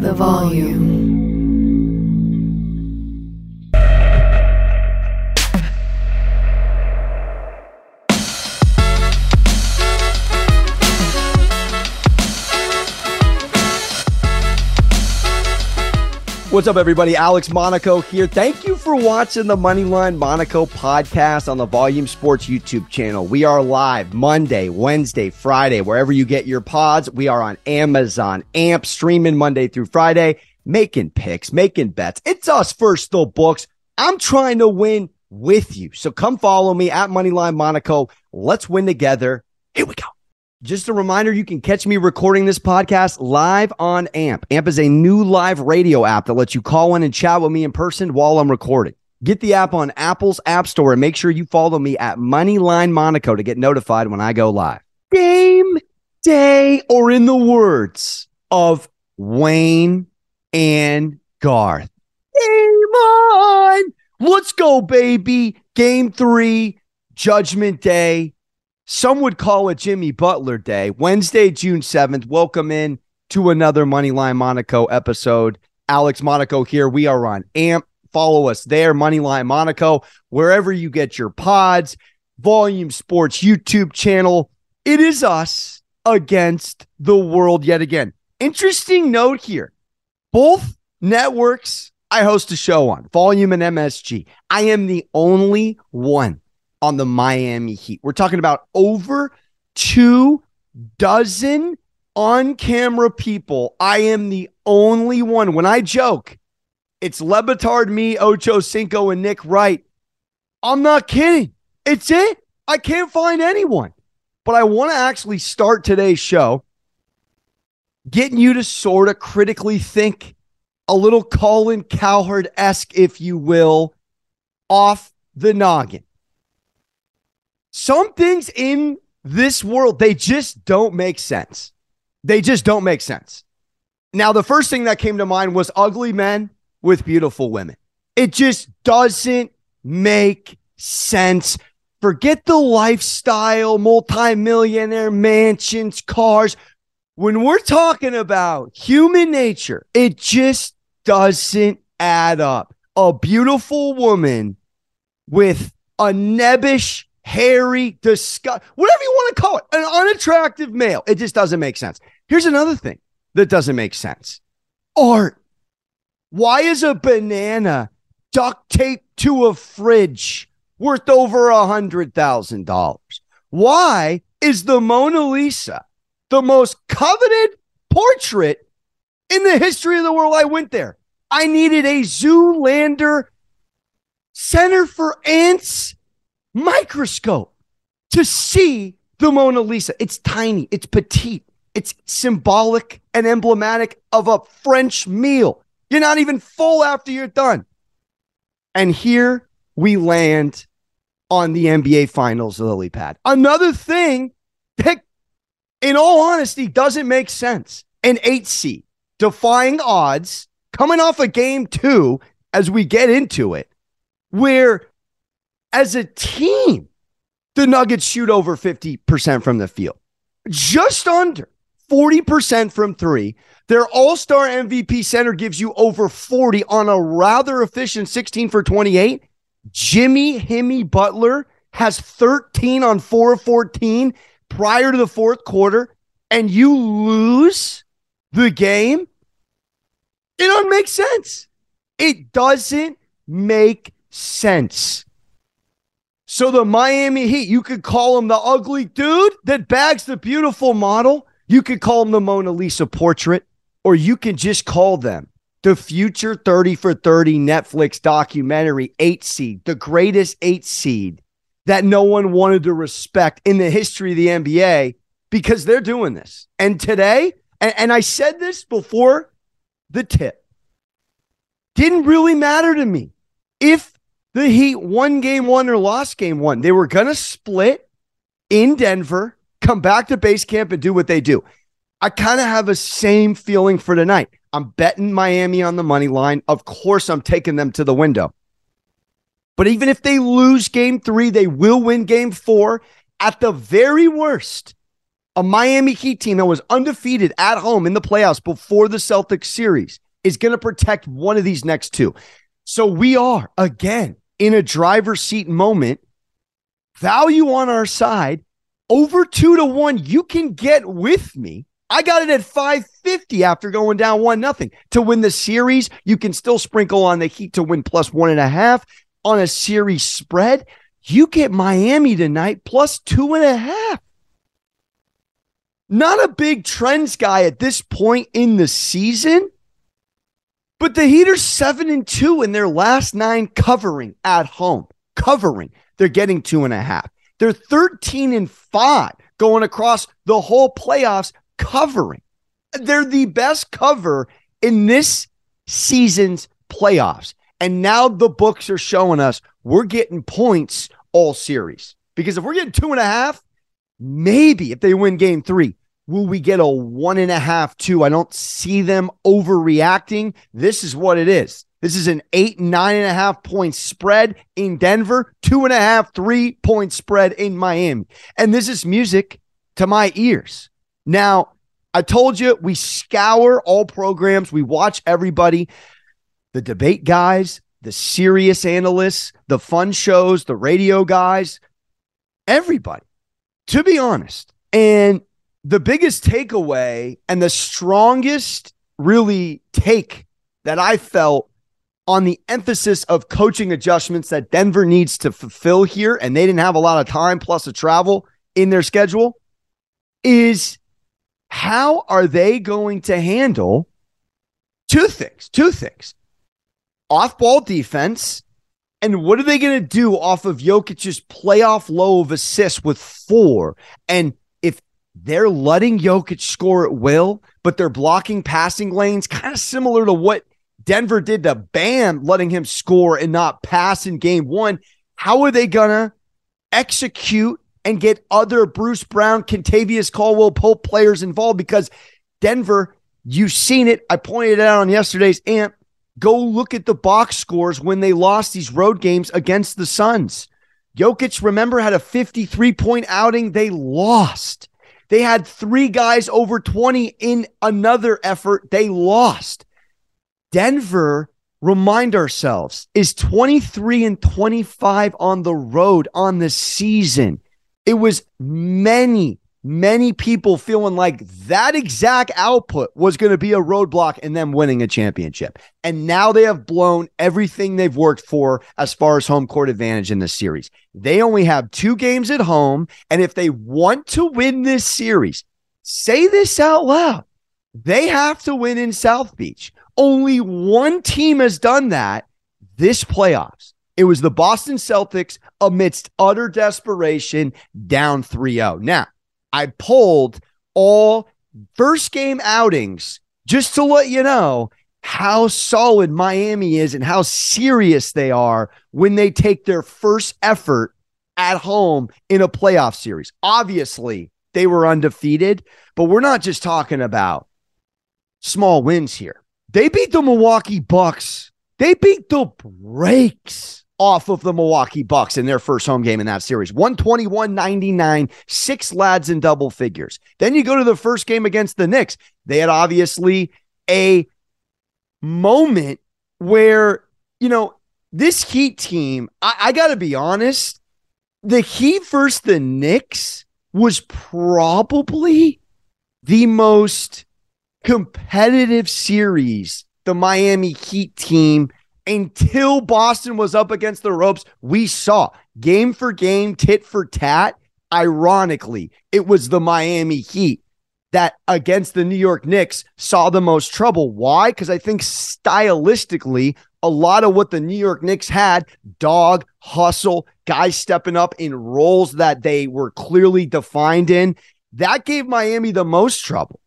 the volume. What's up, everybody? Alex Monaco here. Thank you for watching the Moneyline Monaco podcast on the Volume Sports YouTube channel. We are live Monday, Wednesday, Friday, wherever you get your pods. We are on Amazon, AMP, streaming Monday through Friday, making picks, making bets. It's us first, the books. I'm trying to win with you. So come follow me at Moneyline Monaco. Let's win together. Here we go. Just a reminder, you can catch me recording this podcast live on AMP. AMP is a new live radio app that lets you call in and chat with me in person while I'm recording. Get the app on Apple's App Store and make sure you follow me at Moneyline Monaco to get notified when I go live. Game day, or in the words of Wayne and Garth, game on. Let's go, baby. Game three, Judgment Day. Some would call it Jimmy Butler Day. Wednesday, June 7th. Welcome in to another Moneyline Monaco episode. Alex Monaco here. We are on AMP. Follow us there, Moneyline Monaco, wherever you get your pods, Volume Sports YouTube channel. It is us against the world yet again. Interesting note here. Both networks I host a show on, Volume and MSG. I am the only one on the Miami Heat. We're talking about over two dozen on camera people. I am the only one. When I joke, it's Le Batard, me, Ocho Cinco, and Nick Wright. I'm not kidding. It's it. I can't find anyone. But I want to actually start today's show getting you to sort of critically think a little Colin Cowherd esque, if you will, off the noggin some things in this world, they just don't make sense. They just don't make sense. Now, the first thing that came to mind was ugly men with beautiful women. It just doesn't make sense. Forget the lifestyle, multimillionaire mansions, cars. When we're talking about human nature, it just doesn't add up. A beautiful woman with a nebbish hairy, disgust, whatever you want to call it, an unattractive male. It just doesn't make sense. Here's another thing that doesn't make sense art. Why is a banana duct taped to a fridge worth over a hundred thousand dollars? Why is the Mona Lisa the most coveted portrait in the history of the world? I went there. I needed a Zoolander Center for Ants microscope to see the Mona Lisa. It's tiny, it's petite, it's symbolic and emblematic of a French meal. You're not even full after you're done. And here we land on the NBA Finals lily pad. Another thing that, in all honesty, doesn't make sense. An eight seed defying odds coming off a game two as we get into it, where as a team, the Nuggets shoot over 50% from the field, just under 40% from three. Their all star MVP center gives you over 40 on a rather efficient 16 for 28. Jimmy Himmy Butler has 13 on 4 of 14 prior to the fourth quarter, and you lose the game. It doesn't make sense. It doesn't make sense. So the Miami Heat, you could call him the ugly dude that bags the beautiful model. You could call him the Mona Lisa portrait, or you can just call them the future 30 for 30 Netflix documentary eight seed, the greatest eight seed that no one wanted to respect in the history of the NBA because they're doing this. And today, and, and I said this before the tip, didn't really matter to me. If the Heat won game one or lost game one. They were going to split in Denver, come back to base camp and do what they do. I kind of have a same feeling for tonight. I'm betting Miami on the money line. Of course, I'm taking them to the window. But even if they lose game three, they will win game four. At the very worst, a Miami Heat team that was undefeated at home in the playoffs before the Celtics series is going to protect one of these next two. So we are again in a driver's seat moment. Value on our side over two to one. You can get with me. I got it at 550 after going down one nothing to win the series. You can still sprinkle on the Heat to win plus one and a half on a series spread. You get Miami tonight plus two and a half. Not a big trends guy at this point in the season, but the Heat are seven and two in their last nine covering at home. Covering. They're getting two and a half. They're 13 and five going across the whole playoffs covering. They're the best cover in this season's playoffs. And now the books are showing us we're getting points all series. Because if we're getting two and a half, Maybe if they win game three, will we get a one and a half, two? I don't see them overreacting. This is what it is. This is an eight, nine and a half point spread in Denver, two and a half, three point spread in Miami. And this is music to my ears. Now, I told you we scour all programs, we watch everybody, the debate guys, the serious analysts, the fun shows, the radio guys, everybody to be honest. And the biggest takeaway and the strongest really take that I felt on the emphasis of coaching adjustments that Denver needs to fulfill here, and they didn't have a lot of time plus a travel in their schedule, is how are they going to handle two things? Two things off ball defense and what are they going to do off of Jokic's playoff low of assists with four? And they're letting Jokic score at will, but they're blocking passing lanes, kind of similar to what Denver did to Bam, letting him score and not pass in game one, how are they to execute and get other Bruce Brown, Kentavious Caldwell Pope players involved? Because Denver, you've seen it. I pointed it out on yesterday's amp Go look at the box scores when they lost these road games against the Suns. Jokic, remember, had a 53 point outing. They lost. They had three guys over 20 in another effort. They lost. Denver, remind ourselves, is 23 and 25 on the road on the season. It was many, many people feeling like that exact output was going to be a roadblock in them winning a championship. And now they have blown everything they've worked for as far as home court advantage in this series. They only have two games at home. And if they want to win this series, say this out loud. They have to win in South Beach. Only one team has done that this playoffs. It was the Boston Celtics amidst utter desperation down 3 0. Now, I pulled all first game outings just to let you know how solid Miami is and how serious they are when they take their first effort at home in a playoff series. Obviously, they were undefeated, but we're not just talking about small wins here. They beat the Milwaukee Bucks. They beat the brakes off of the Milwaukee Bucks in their first home game in that series. 121 99, six lads in double figures. Then you go to the first game against the Knicks. They had obviously a moment where, you know, this Heat team, I, I got to be honest, the Heat versus the Knicks was probably the most competitive series the Miami Heat team until Boston was up against the ropes, we saw game for game, tit for tat. Ironically, it was the Miami Heat that against the New York Knicks saw the most trouble. Why? Because I think stylistically, a lot of what the New York Knicks had dog, hustle, guys stepping up in roles that they were clearly defined in that gave Miami the most trouble.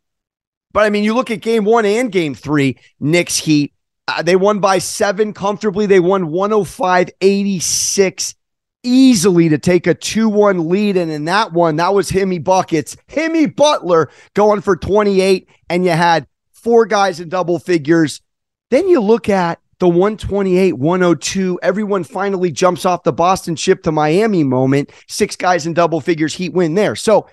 But I mean, you look at game one and game three, Knicks Heat, uh, they won by seven comfortably. They won 105 86 easily to take a 2 1 lead. And in that one, that was Himmy Buckets, Himmy Butler going for 28. And you had four guys in double figures. Then you look at the 128 102. Everyone finally jumps off the Boston ship to Miami moment. Six guys in double figures, Heat win there. So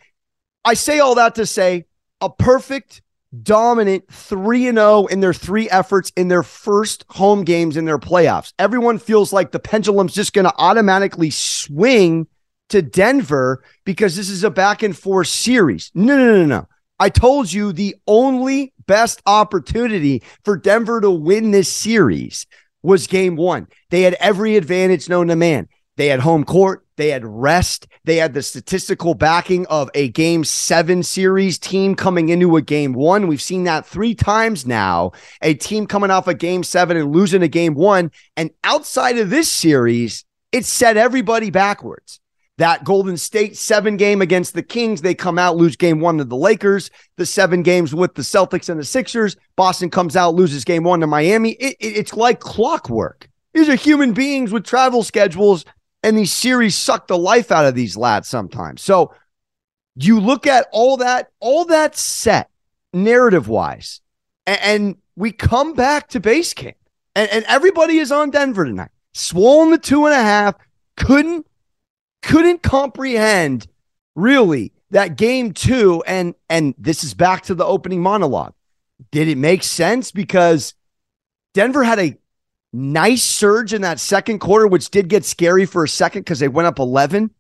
I say all that to say a perfect, dominant 3 and 0 in their three efforts in their first home games in their playoffs. Everyone feels like the pendulum's just going to automatically swing to Denver because this is a back and forth series. No, no, no, no. I told you the only best opportunity for Denver to win this series was game one. They had every advantage known to man. They had home court. They had rest. They had the statistical backing of a game seven series team coming into a game one. We've seen that three times now. A team coming off a game seven and losing a game one. And outside of this series, it set everybody backwards. That Golden State seven game against the Kings, they come out, lose game one to the Lakers. The seven games with the Celtics and the Sixers, Boston comes out, loses game one to Miami. It, it, it's like clockwork. These are human beings with travel schedules, and these series suck the life out of these lads sometimes. So you look at all that, all that set narrative wise, and, and we come back to base camp, and, and everybody is on Denver tonight. Swollen the two and a half, couldn't couldn't comprehend really that game two. And and this is back to the opening monologue. Did it make sense? Because denver had a nice surge in that second quarter which did get scary for a second because they went up 11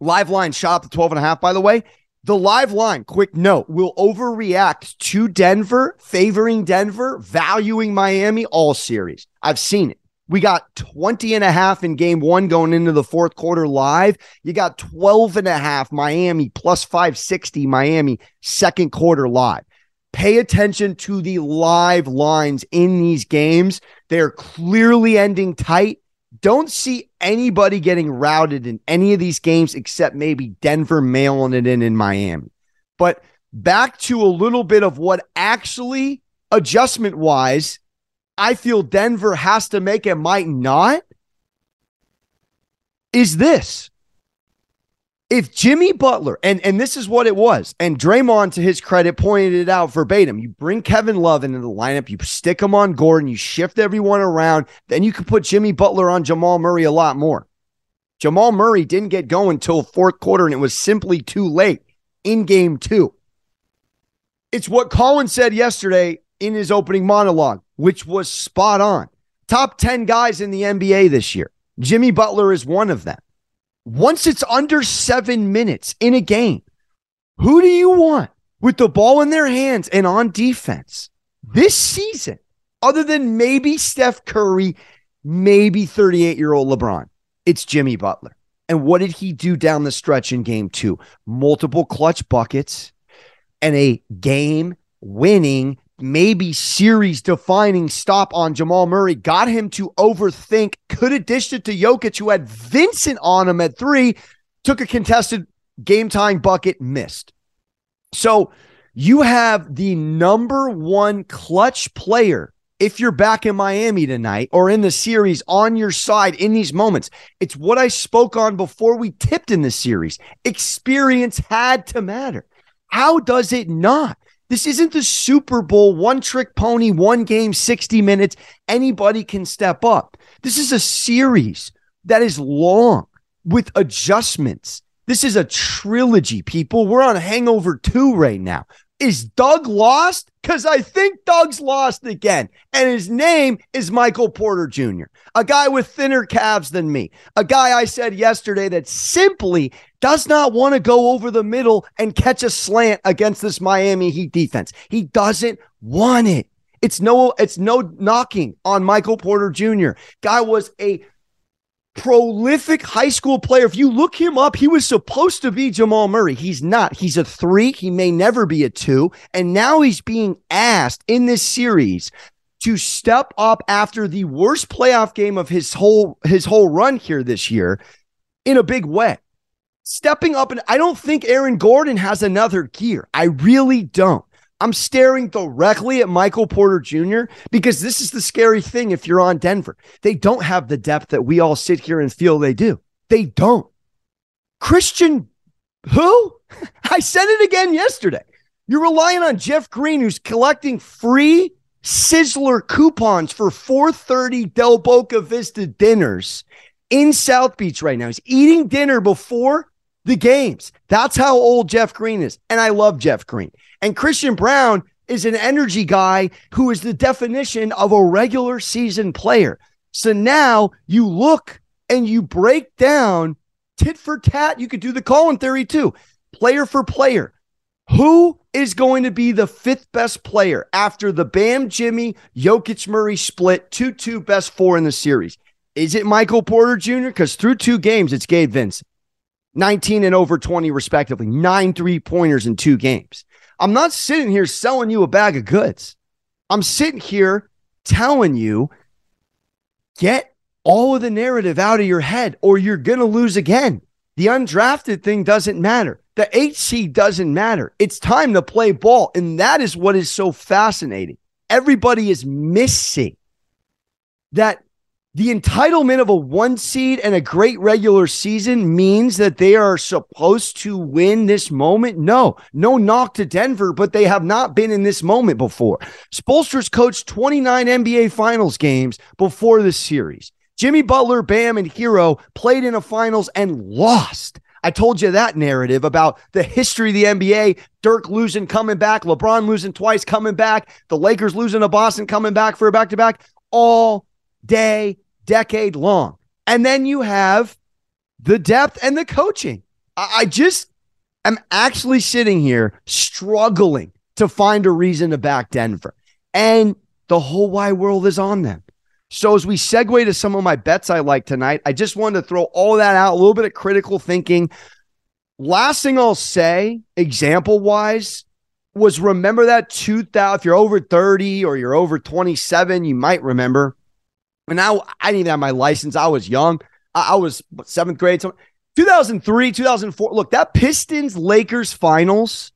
live line shot up to 12 and a half by the way the live line quick note will overreact to denver favoring denver valuing miami all series i've seen it we got 20 and a half in game one going into the fourth quarter live. You got 12 and a half Miami plus 560 Miami second quarter live. Pay attention to the live lines in these games. They're clearly ending tight. Don't see anybody getting routed in any of these games except maybe Denver mailing it in in Miami. But back to a little bit of what actually adjustment wise I feel Denver has to make and might not is this. If Jimmy Butler, and, and this is what it was, and Draymond, to his credit, pointed it out verbatim. You bring Kevin Love into the lineup, you stick him on Gordon, you shift everyone around, then you can put Jimmy Butler on Jamal Murray a lot more. Jamal Murray didn't get going until fourth quarter, and it was simply too late in game two. It's what Colin said yesterday in his opening monologue which was spot on. Top 10 guys in the NBA this year. Jimmy Butler is one of them. Once it's under seven minutes in a game, who do you want with the ball in their hands and on defense this season, other than maybe Steph Curry, maybe 38 year old LeBron? It's Jimmy Butler. And what did he do down the stretch in game two? Multiple clutch buckets and a game winning maybe series defining stop on Jamal Murray got him to overthink, could have dished it to Jokic, who had Vincent on him at three, took a contested game tying bucket, missed. So you have the number one clutch player if you're back in Miami tonight or in the series on your side in these moments. It's what I spoke on before we tipped in the series. Experience had to matter. How does it not? This isn't the Super Bowl, one trick pony, one game, 60 minutes. Anybody can step up. This is a series that is long with adjustments. This is a trilogy, people. We're on Hangover 2 right now. Is Doug lost? Because I think Doug's lost again. And his name is Michael Porter Jr., a guy with thinner calves than me, a guy I said yesterday that simply does not want to go over the middle and catch a slant against this Miami Heat defense. He doesn't want it. It's no, it's no knocking on Michael Porter Jr. Guy was a prolific high school player. If you look him up, he was supposed to be Jamal Murray. He's not. He's a three. He may never be a two. And now he's being asked in this series to step up after the worst playoff game of his whole his whole run here this year in a big way. Stepping up and I don't think Aaron Gordon has another gear. I really don't. I'm staring directly at Michael Porter Jr. because this is the scary thing if you're on Denver. They don't have the depth that we all sit here and feel they do. They don't. Christian, who? I said it again yesterday. You're relying on Jeff Green, who's collecting free Sizzler coupons for 430 Del Boca Vista dinners in South Beach right now. He's eating dinner before the games. That's how old Jeff Green is. And I love Jeff Green. And Christian Braun is an energy guy who is the definition of a regular season player. So now you look and you break down tit for tat. You could do the Colin theory too, player for player. Who is going to be the fifth best player after the Bam Jimmy Jokic Murray split 2 2 best four in the series? Is it Michael Porter Jr.? Because through two games, it's Gabe Vince. 19 and over 20, respectively, nine three pointers in two games. I'm not sitting here selling you a bag of goods. I'm sitting here telling you get all of the narrative out of your head or you're going to lose again. The undrafted thing doesn't matter. The HC doesn't matter. It's time to play ball. And that is what is so fascinating. Everybody is missing that the entitlement of a one seed and a great regular season means that they are supposed to win this moment. No, no knock to Denver, but they have not been in this moment before. Spoelstra's coached 29 NBA finals games before this series. Jimmy Butler, Bam, and Herro played in a finals and lost. I told you that narrative about the history of the NBA. Dirk losing, coming back, LeBron losing twice, coming back, the Lakers losing to Boston, coming back for a back to back all day decade long. And then you have the depth and the coaching. I, I just am actually sitting here struggling to find a reason to back Denver. And the whole wide world is on them. So as we segue to some of my bets I like tonight, I just wanted to throw all that out, a little bit of critical thinking. Last thing I'll say, example wise, was remember that 2000, if you're over 30 or you're over 27, you might remember and now I didn't even have my license. I was young. I, I was what, seventh grade. So 2003, 2004. Look, that Pistons Lakers finals.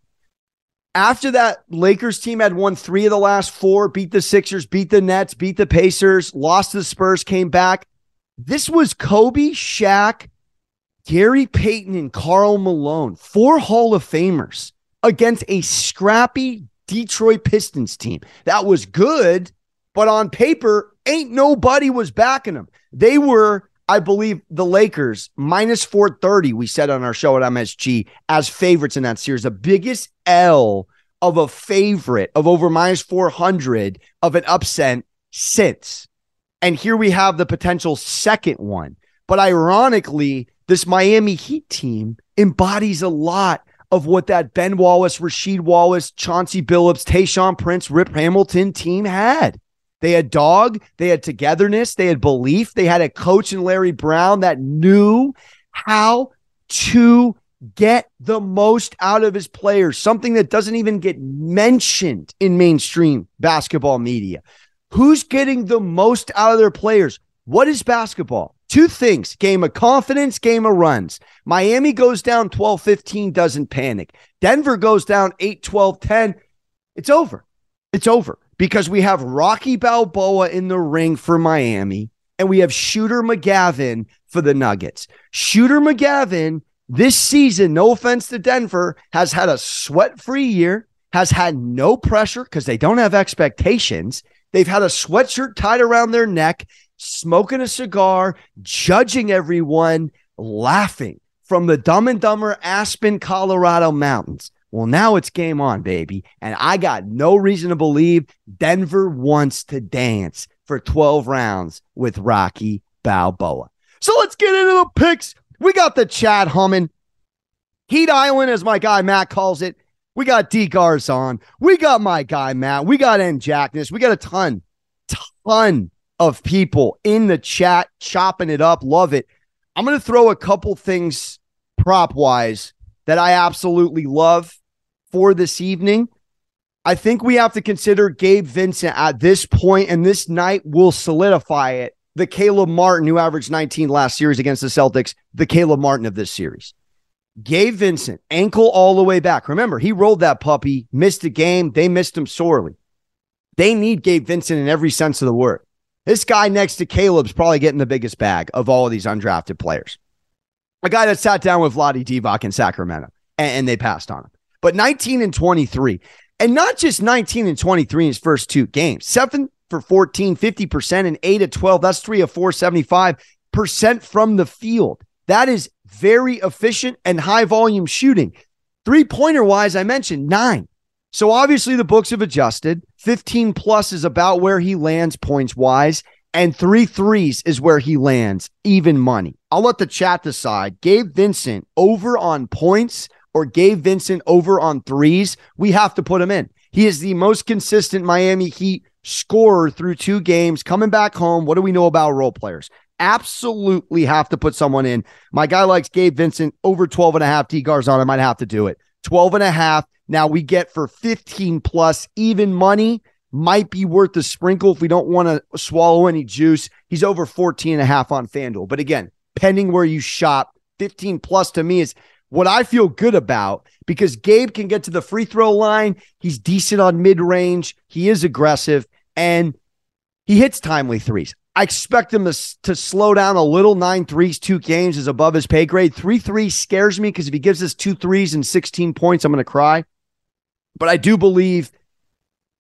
After that, Lakers team had won three of the last four, beat the Sixers, beat the Nets, beat the Pacers, lost to the Spurs, came back. This was Kobe, Shaq, Gary Payton, and Karl Malone, four Hall of Famers against a scrappy Detroit Pistons team. That was good, but on paper, ain't nobody was backing them. They were, I believe, the Lakers minus 430, we said on our show at MSG, as favorites in that series. The biggest L of a favorite of over minus 400 of an upset since. And here we have the potential second one. But ironically, this Miami Heat team embodies a lot of what that Ben Wallace, Rasheed Wallace, Chauncey Billups, Tayshaun Prince, Rip Hamilton team had. They had dog, they had togetherness, they had belief, they had a coach in Larry Brown that knew how to get the most out of his players, something that doesn't even get mentioned in mainstream basketball media. Who's getting the most out of their players? What is basketball? Two things game of confidence, game of runs. Miami goes down 12 15, doesn't panic. Denver goes down 8 12 10. It's over. It's over because we have Rocky Balboa in the ring for Miami and we have Shooter McGavin for the Nuggets. Shooter McGavin this season, no offense to Denver, has had a sweat free year, has had no pressure because they don't have expectations. They've had a sweatshirt tied around their neck, smoking a cigar, judging everyone, laughing from the Dumb and Dumber Aspen, Colorado mountains. Well, now it's game on, baby. And I got no reason to believe Denver wants to dance for 12 rounds with Rocky Balboa. So let's get into the picks. We got the chat humming. Heat Island, as my guy Matt calls it. We got D Garzon. We got my guy Matt. We got N Jackness. We got a ton, ton of people in the chat chopping it up. Love it. I'm going to throw a couple things prop wise that I absolutely love for this evening. I think we have to consider Gabe Vincent at this point, and this night will solidify it. The Caleb Martin, who averaged 19 last series against the Celtics, the Caleb Martin of this series. Gabe Vincent, ankle all the way back. Remember, he rolled that puppy, missed a game. They missed him sorely. They need Gabe Vincent in every sense of the word. This guy next to Caleb's probably getting the biggest bag of all of these undrafted players. A guy that sat down with Vlade Divac in Sacramento and, and they passed on him but 19 and 23. And not just 19 and 23 in his first two games, seven for 14, 50%, and eight of 12. That's three of four, 75% from the field. That is very efficient and high volume shooting. Three pointer wise, I mentioned nine. So obviously the books have adjusted. 15 plus is about where he lands points wise, and three threes is where he lands, even money. I'll let the chat decide. Gabe Vincent over on points or Gabe Vincent over on threes. We have to put him in. He is the most consistent Miami Heat scorer through two games. Coming back home, what do we know about role players? Absolutely have to put someone in. My guy likes Gabe Vincent over 12 and a half T Garzon. I might have to do it. 12 and a half. Now we get for 15 plus even money might be worth the sprinkle if we don't want to swallow any juice. He's over 14 and a half on FanDuel. But again, pending where you shop, 15 plus to me is what I feel good about because Gabe can get to the free throw line. He's decent on mid range. He is aggressive and he hits timely threes. I expect him to, to slow down a little. Nine threes, two games is above his pay grade. Three threes scares me because if he gives us two threes and 16 points, I'm going to cry. But I do believe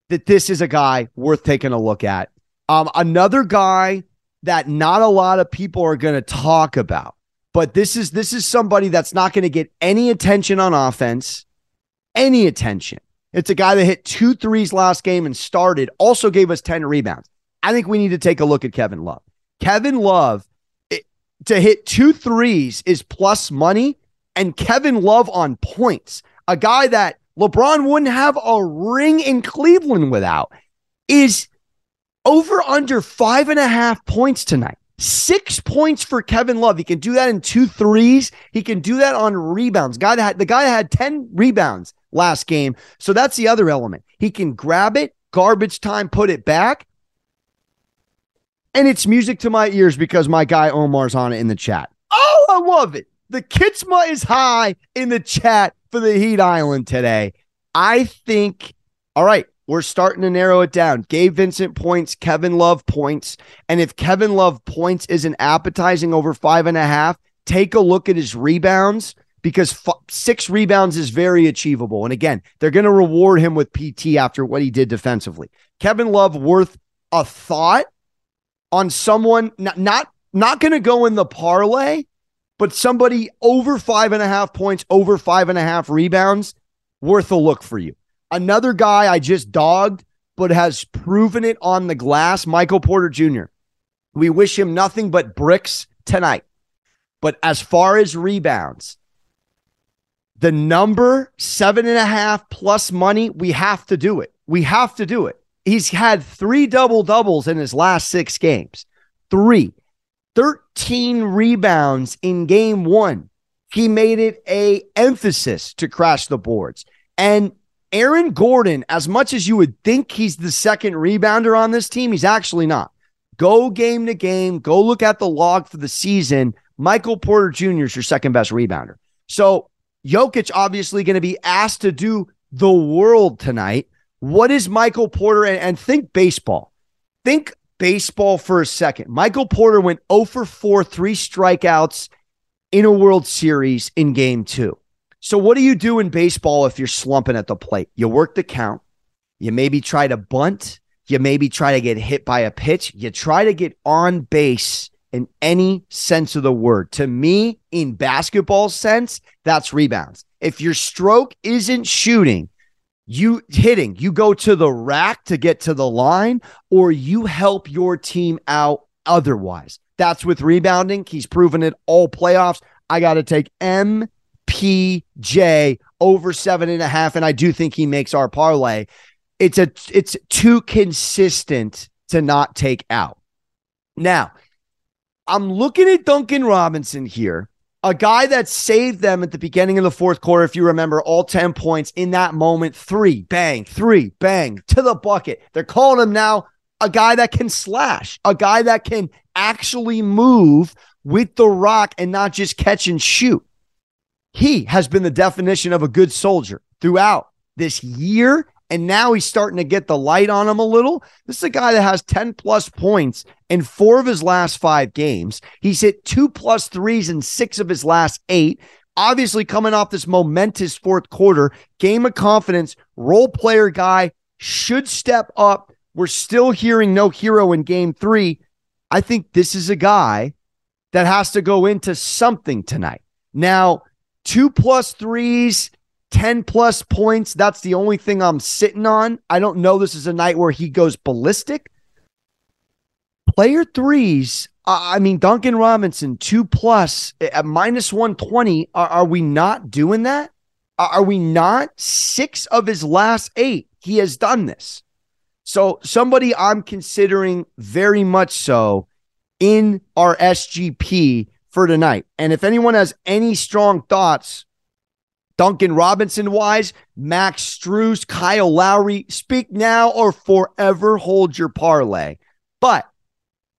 that this is a guy worth taking a look at. Um, another guy that not a lot of people are going to talk about but this is this is somebody that's not going to get any attention on offense, any attention. It's a guy that hit two threes last game and started, also gave us 10 rebounds. I think we need to take a look at Kevin Love. Kevin Love it, to hit two threes is plus money, and Kevin Love on points, a guy that LeBron wouldn't have a ring in Cleveland without, is over under five and a half points tonight. Six points for Kevin Love. He can do that in two threes. He can do that on rebounds. Guy that had, the guy had 10 rebounds last game. So that's the other element. He can grab it, garbage time, put it back. And it's music to my ears because my guy Omar's on it in the chat. Oh, I love it. The Kitsma is high in the chat for the Heat Island today. I think, all right, we're starting to narrow it down. Gabe Vincent points, Kevin Love points. And if Kevin Love points isn't appetizing over five and a half, take a look at his rebounds because f- six rebounds is very achievable. And again, they're going to reward him with PT after what he did defensively. Kevin Love worth a thought on someone not not, not going to go in the parlay, but somebody over five and a half points, over five and a half rebounds, worth a look for you. Another guy I just dogged, but has proven it on the glass, Michael Porter Jr. We wish him nothing but bricks tonight. But as far as rebounds, the number seven and a half plus money, we have to do it. We have to do it. He's had three double doubles in his last six games. Three. 13 rebounds in game one. He made it a emphasis to crash the boards. And Aaron Gordon, as much as you would think he's the second rebounder on this team, he's actually not. Go game to game, go look at the log for the season. Michael Porter Jr. is your second best rebounder. So Jokic obviously going to be asked to do the world tonight. What is Michael Porter? And, and, think baseball. Think baseball for a second. Michael Porter went 0 for 4, three strikeouts in a World Series in game two. So, what do you do in baseball if you're slumping at the plate? You work the count. You maybe try to bunt. You maybe try to get hit by a pitch. You try to get on base in any sense of the word. To me, in basketball sense, that's rebounds. If your stroke isn't shooting, you hitting, you go to the rack to get to the line, or you help your team out otherwise. That's with rebounding. He's proven it all playoffs. I got to take M PJ over seven and a half, and I do think he makes our parlay. It's a it's too consistent to not take out. Now, I'm looking at Duncan Robinson here, a guy that saved them at the beginning of the fourth quarter. If you remember, all 10 points in that moment, three, bang, three, bang, to the bucket. They're calling him now a guy that can slash, a guy that can actually move with the rock and not just catch and shoot. He has been the definition of a good soldier throughout this year. And now he's starting to get the light on him a little. This is a guy that has 10 plus points in four of his last five games. He's hit two plus threes in six of his last eight. Obviously, coming off this momentous fourth quarter, game of confidence, role player guy should step up. We're still hearing no Herro in game three. I think this is a guy that has to go into something tonight. Now, two plus threes, 10 plus points. That's the only thing I'm sitting on. I don't know. This is a night where he goes ballistic. Player threes, I mean, Duncan Robinson, two plus eh, at minus 120. Are, are we not doing that? Are we not? Six of his last eight, he has done this. So, somebody I'm considering very much so in our SGP for tonight. And if anyone has any strong thoughts, Duncan Robinson wise, Max Strus, Kyle Lowry, speak now or forever hold your parlay. But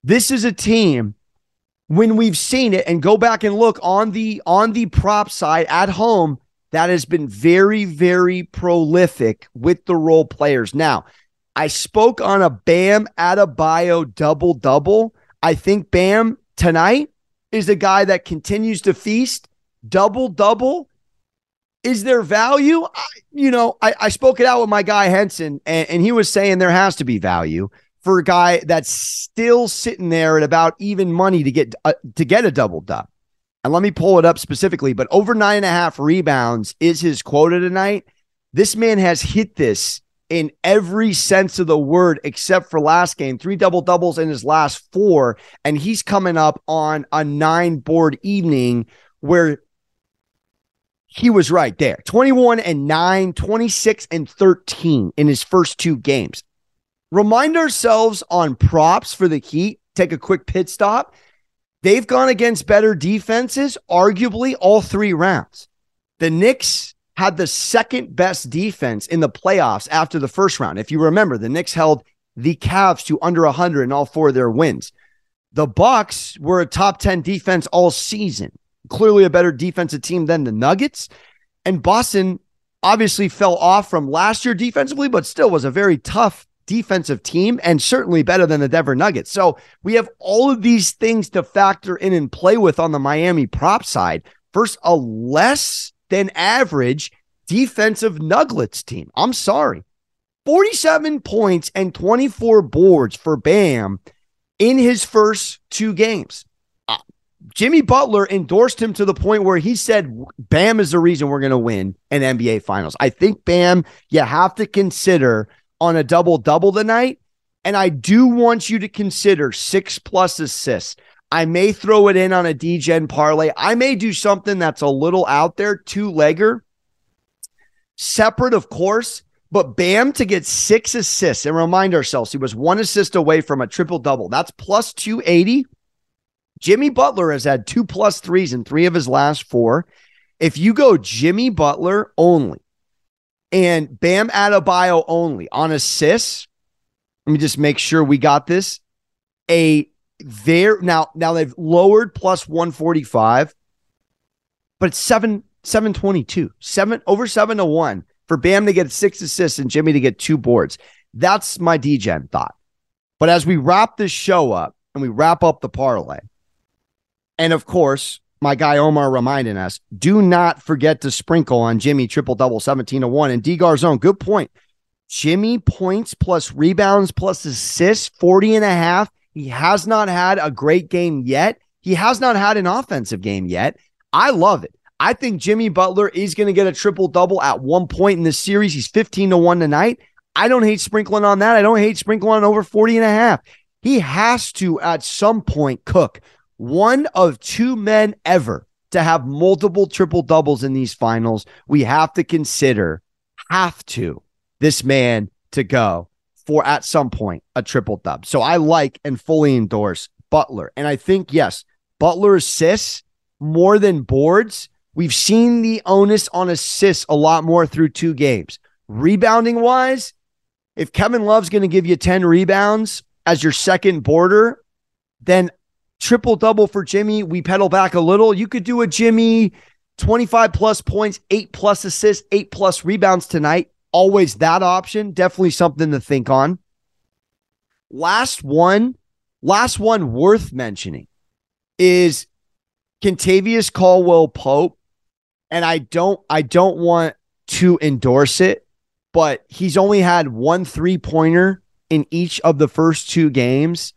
this is a team when we've seen it and go back and look on the on the prop side at home that has been very very prolific with the role players. Now, I spoke on a Bam Adebayo double double. I think Bam tonight is a guy that continues to feast double double. Is there value? I, you know, I, I spoke it out with my guy Henson, and, and he was saying there has to be value for a guy that's still sitting there at about even money to get uh, to get a double dub. And let me pull it up specifically, but over nine and a half rebounds is his quota tonight. This man has hit this in every sense of the word, except for last game, three double doubles in his last four. And he's coming up on a nine board evening where he was right there 21 and 9, 26 and 13 in his first two games. Remind ourselves on props for the Heat. Take a quick pit stop. They've gone against better defenses, arguably all three rounds. The Knicks had the second best defense in the playoffs after the first round. If you remember, the Knicks held the Cavs to under 100 in all four of their wins. The Bucks were a top 10 defense all season. Clearly a better defensive team than the Nuggets. And Boston obviously fell off from last year defensively, but still was a very tough defensive team and certainly better than the Denver Nuggets. So we have all of these things to factor in and play with on the Miami prop side. First, a less than average defensive Nuggets team. I'm sorry. 47 points and 24 boards for Bam in his first two games. Uh, Jimmy Butler endorsed him to the point where he said Bam is the reason we're going to win an NBA Finals. I think Bam, you have to consider on a double double tonight. And I do want you to consider six plus assists. I may throw it in on a DGen parlay. I may do something that's a little out there, two legger, separate, of course. But Bam to get six assists and remind ourselves he was one assist away from a triple double. That's plus 280. Jimmy Butler has had two plus threes in three of his last four. If you go Jimmy Butler only, and Bam Adebayo only on assists. Let me just make sure we got this. A there now now they've lowered plus 145, but it's seven 722, seven over seven to one for Bam to get six assists and Jimmy to get two boards. That's my DGen thought. But as we wrap this show up and we wrap up the parlay, and of course, my guy Omar reminding us, do not forget to sprinkle on Jimmy triple double 17 to 1 and D Garzone. Good point. Jimmy points plus rebounds plus assists 40 and a half. He has not had a great game yet. He has not had an offensive game yet. I love it. I think Jimmy Butler is going to get a triple double at one point in this series. He's 15 to 1 tonight. I don't hate sprinkling on that. I don't hate sprinkling on over 40 and a half. He has to at some point cook one of two men ever to have multiple triple doubles in these finals. We have to consider, have to, this man to go for at some point a triple dub. So I like and fully endorse Butler. And I think, yes, Butler assists more than boards. We've seen the onus on assists a lot more through two games. Rebounding wise, if Kevin Love's going to give you 10 rebounds as your second border, then triple double for Jimmy. We pedal back a little. You could do a Jimmy 25 plus points, eight plus assists, eight plus rebounds tonight. Always that option. Definitely something to think on. Last one, last one worth mentioning is Kentavious Caldwell Pope. And I don't, I don't want to endorse it, but he's only had one three pointer in each of the first two games.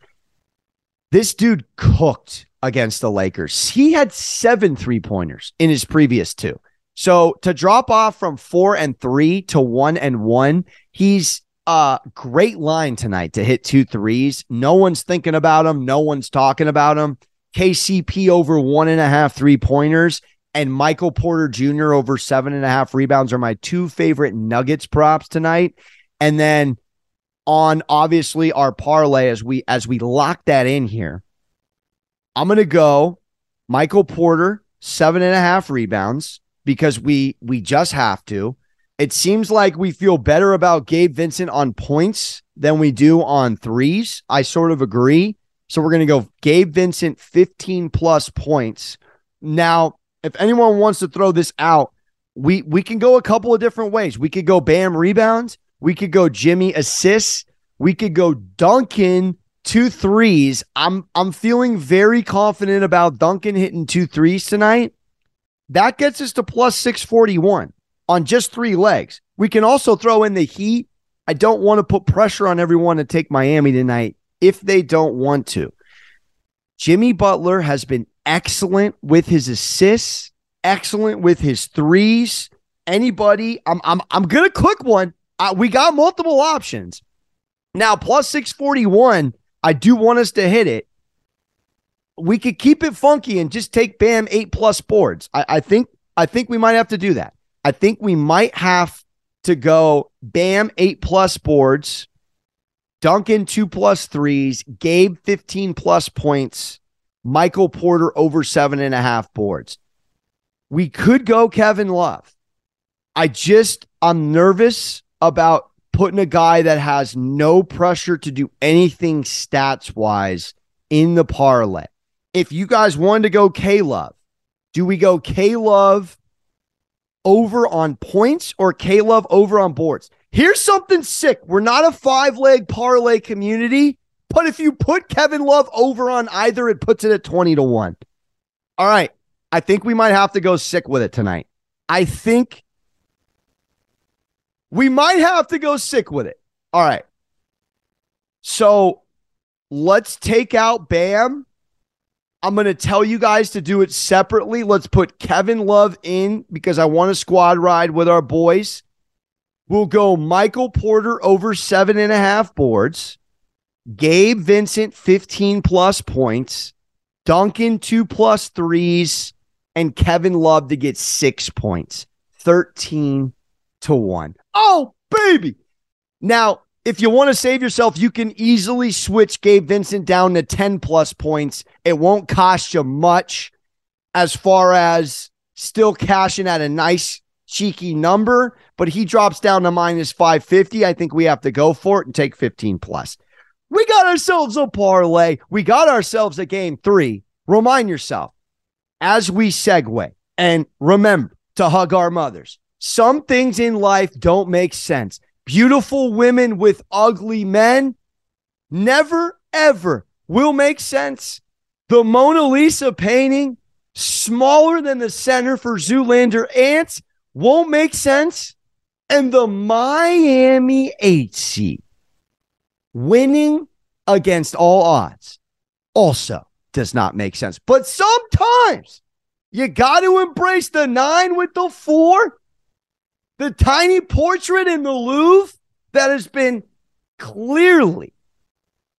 This dude cooked against the Lakers. He had seven three pointers in his previous two. So to drop off from four and three to one and one, he's a great line tonight to hit two threes. No one's thinking about him. No one's talking about him. KCP over one and a half three pointers and Michael Porter Jr. over seven and a half rebounds are my two favorite Nuggets props tonight. And then on obviously our parlay as we as we lock that in here, I'm gonna go Michael Porter seven and a half rebounds because we we just have to. It seems like we feel better about Gabe Vincent on points than we do on threes. I sort of agree. So we're going to go Gabe Vincent 15 plus points. Now, if anyone wants to throw this out, we we can go a couple of different ways. We could go Bam rebounds, we could go Jimmy assists, we could go Duncan two threes. I'm I'm feeling very confident about Duncan hitting two threes tonight. That gets us to plus 641 on just three legs. We can also throw in the Heat. I don't want to put pressure on everyone to take Miami tonight if they don't want to. Jimmy Butler has been excellent with his assists, excellent with his threes. Anybody, I'm I'm I'm gonna click one. We got multiple options. Now, plus 641, I do want us to hit it. We could keep it funky and just take Bam eight plus boards. I, I think I think we might have to do that. I think we might have to go Bam eight plus boards, Duncan two plus threes, Gabe 15 plus points, Michael Porter over seven and a half boards. We could go Kevin Love. I just, I'm nervous about putting a guy that has no pressure to do anything stats wise in the parlay. If you guys wanted to go K Love, do we go K Love over on points or K Love over on boards? Here's something sick. We're not a five leg parlay community. But if you put Kevin Love over on either, it puts it at 20 to 1. All right. I think we might have to go sick with it tonight. I think we might have to go sick with it. All right. So let's take out Bam. I'm going to tell you guys to do it separately. Let's put Kevin Love in because I want a squad ride with our boys. We'll go Michael Porter over seven and a half boards. Gabe Vincent, 15 plus points. Duncan, two plus threes. And Kevin Love to get six points, 13 to one. Oh, baby. Now, if you want to save yourself, you can easily switch Gabe Vincent down to 10 plus points. It won't cost you much as far as still cashing at a nice, cheeky number, but he drops down to minus 550. I think we have to go for it and take 15 plus. We got ourselves a parlay. We got ourselves a game three. Remind yourself as we segue and remember to hug our mothers. Some things in life don't make sense. Beautiful women with ugly men never, ever will make sense. The Mona Lisa painting, smaller than the center for Zoolander ants, won't make sense. And the Miami 8 seed winning against all odds also does not make sense. But sometimes you got to embrace the nine with the four, the tiny portrait in the Louvre that has been clearly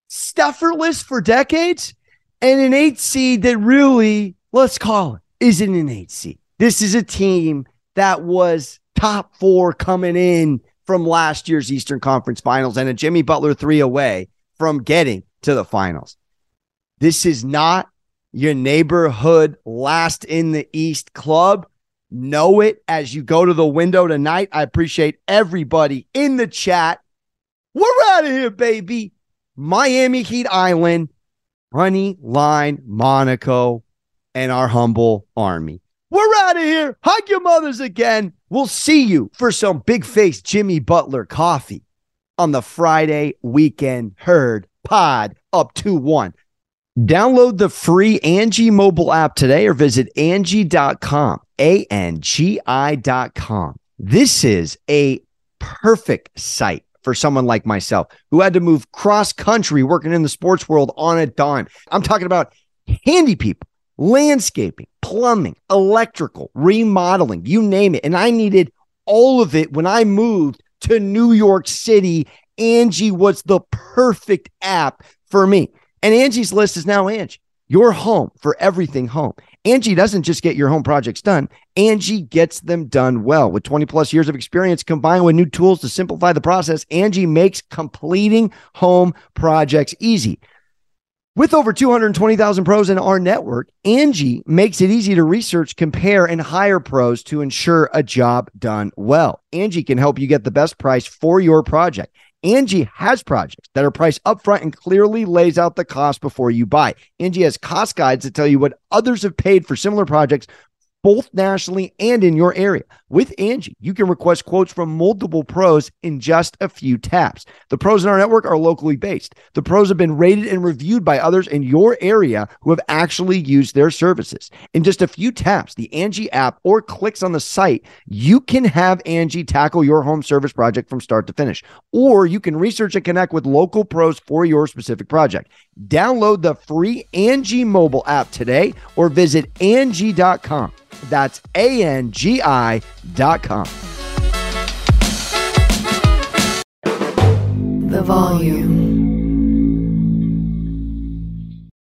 stufferless for decades, and an eight seed that really, let's call it, isn't an eight seed. This is a team that was top four coming in from last year's Eastern Conference Finals and a Jimmy Butler three away from getting to the finals. This is not your neighborhood last in the East club. Know it as you go to the window tonight. I appreciate everybody in the chat. We're out of here, baby. Miami Heat Island, Moneyline, Monaco, and our humble army. We're out of here. Hug your mothers again. We'll see you for some big face Jimmy Butler coffee on the Friday weekend herd pod up 2 1. Download the free Angie mobile app today or visit Angie.com, A N G I.com. This is a perfect site for someone like myself who had to move cross country working in the sports world on a dime. I'm talking about handy people, landscaping, plumbing, electrical, remodeling, you name it. And I needed all of it when I moved to New York City. Angie was the perfect app for me. And Angie's list is now Angie, your home for everything home. Angie doesn't just get your home projects done, Angie gets them done well. With 20 plus years of experience combined with new tools to simplify the process, Angie makes completing home projects easy. With over 220,000 pros in our network, Angie makes it easy to research, compare, and hire pros to ensure a job done well. Angie can help you get the best price for your project. Angie has projects that are priced upfront and clearly lays out the cost before you buy. Angie has cost guides that tell you what others have paid for similar projects both nationally and in your area. With Angie, you can request quotes from multiple pros in just a few taps. The pros in our network are locally based. The pros have been rated and reviewed by others in your area who have actually used their services. In just a few taps, the Angie app or clicks on the site, you can have Angie tackle your home service project from start to finish. Or you can research and connect with local pros for your specific project. Download the free Angie mobile app today or visit Angie.com. That's A N G I dot com. The volume.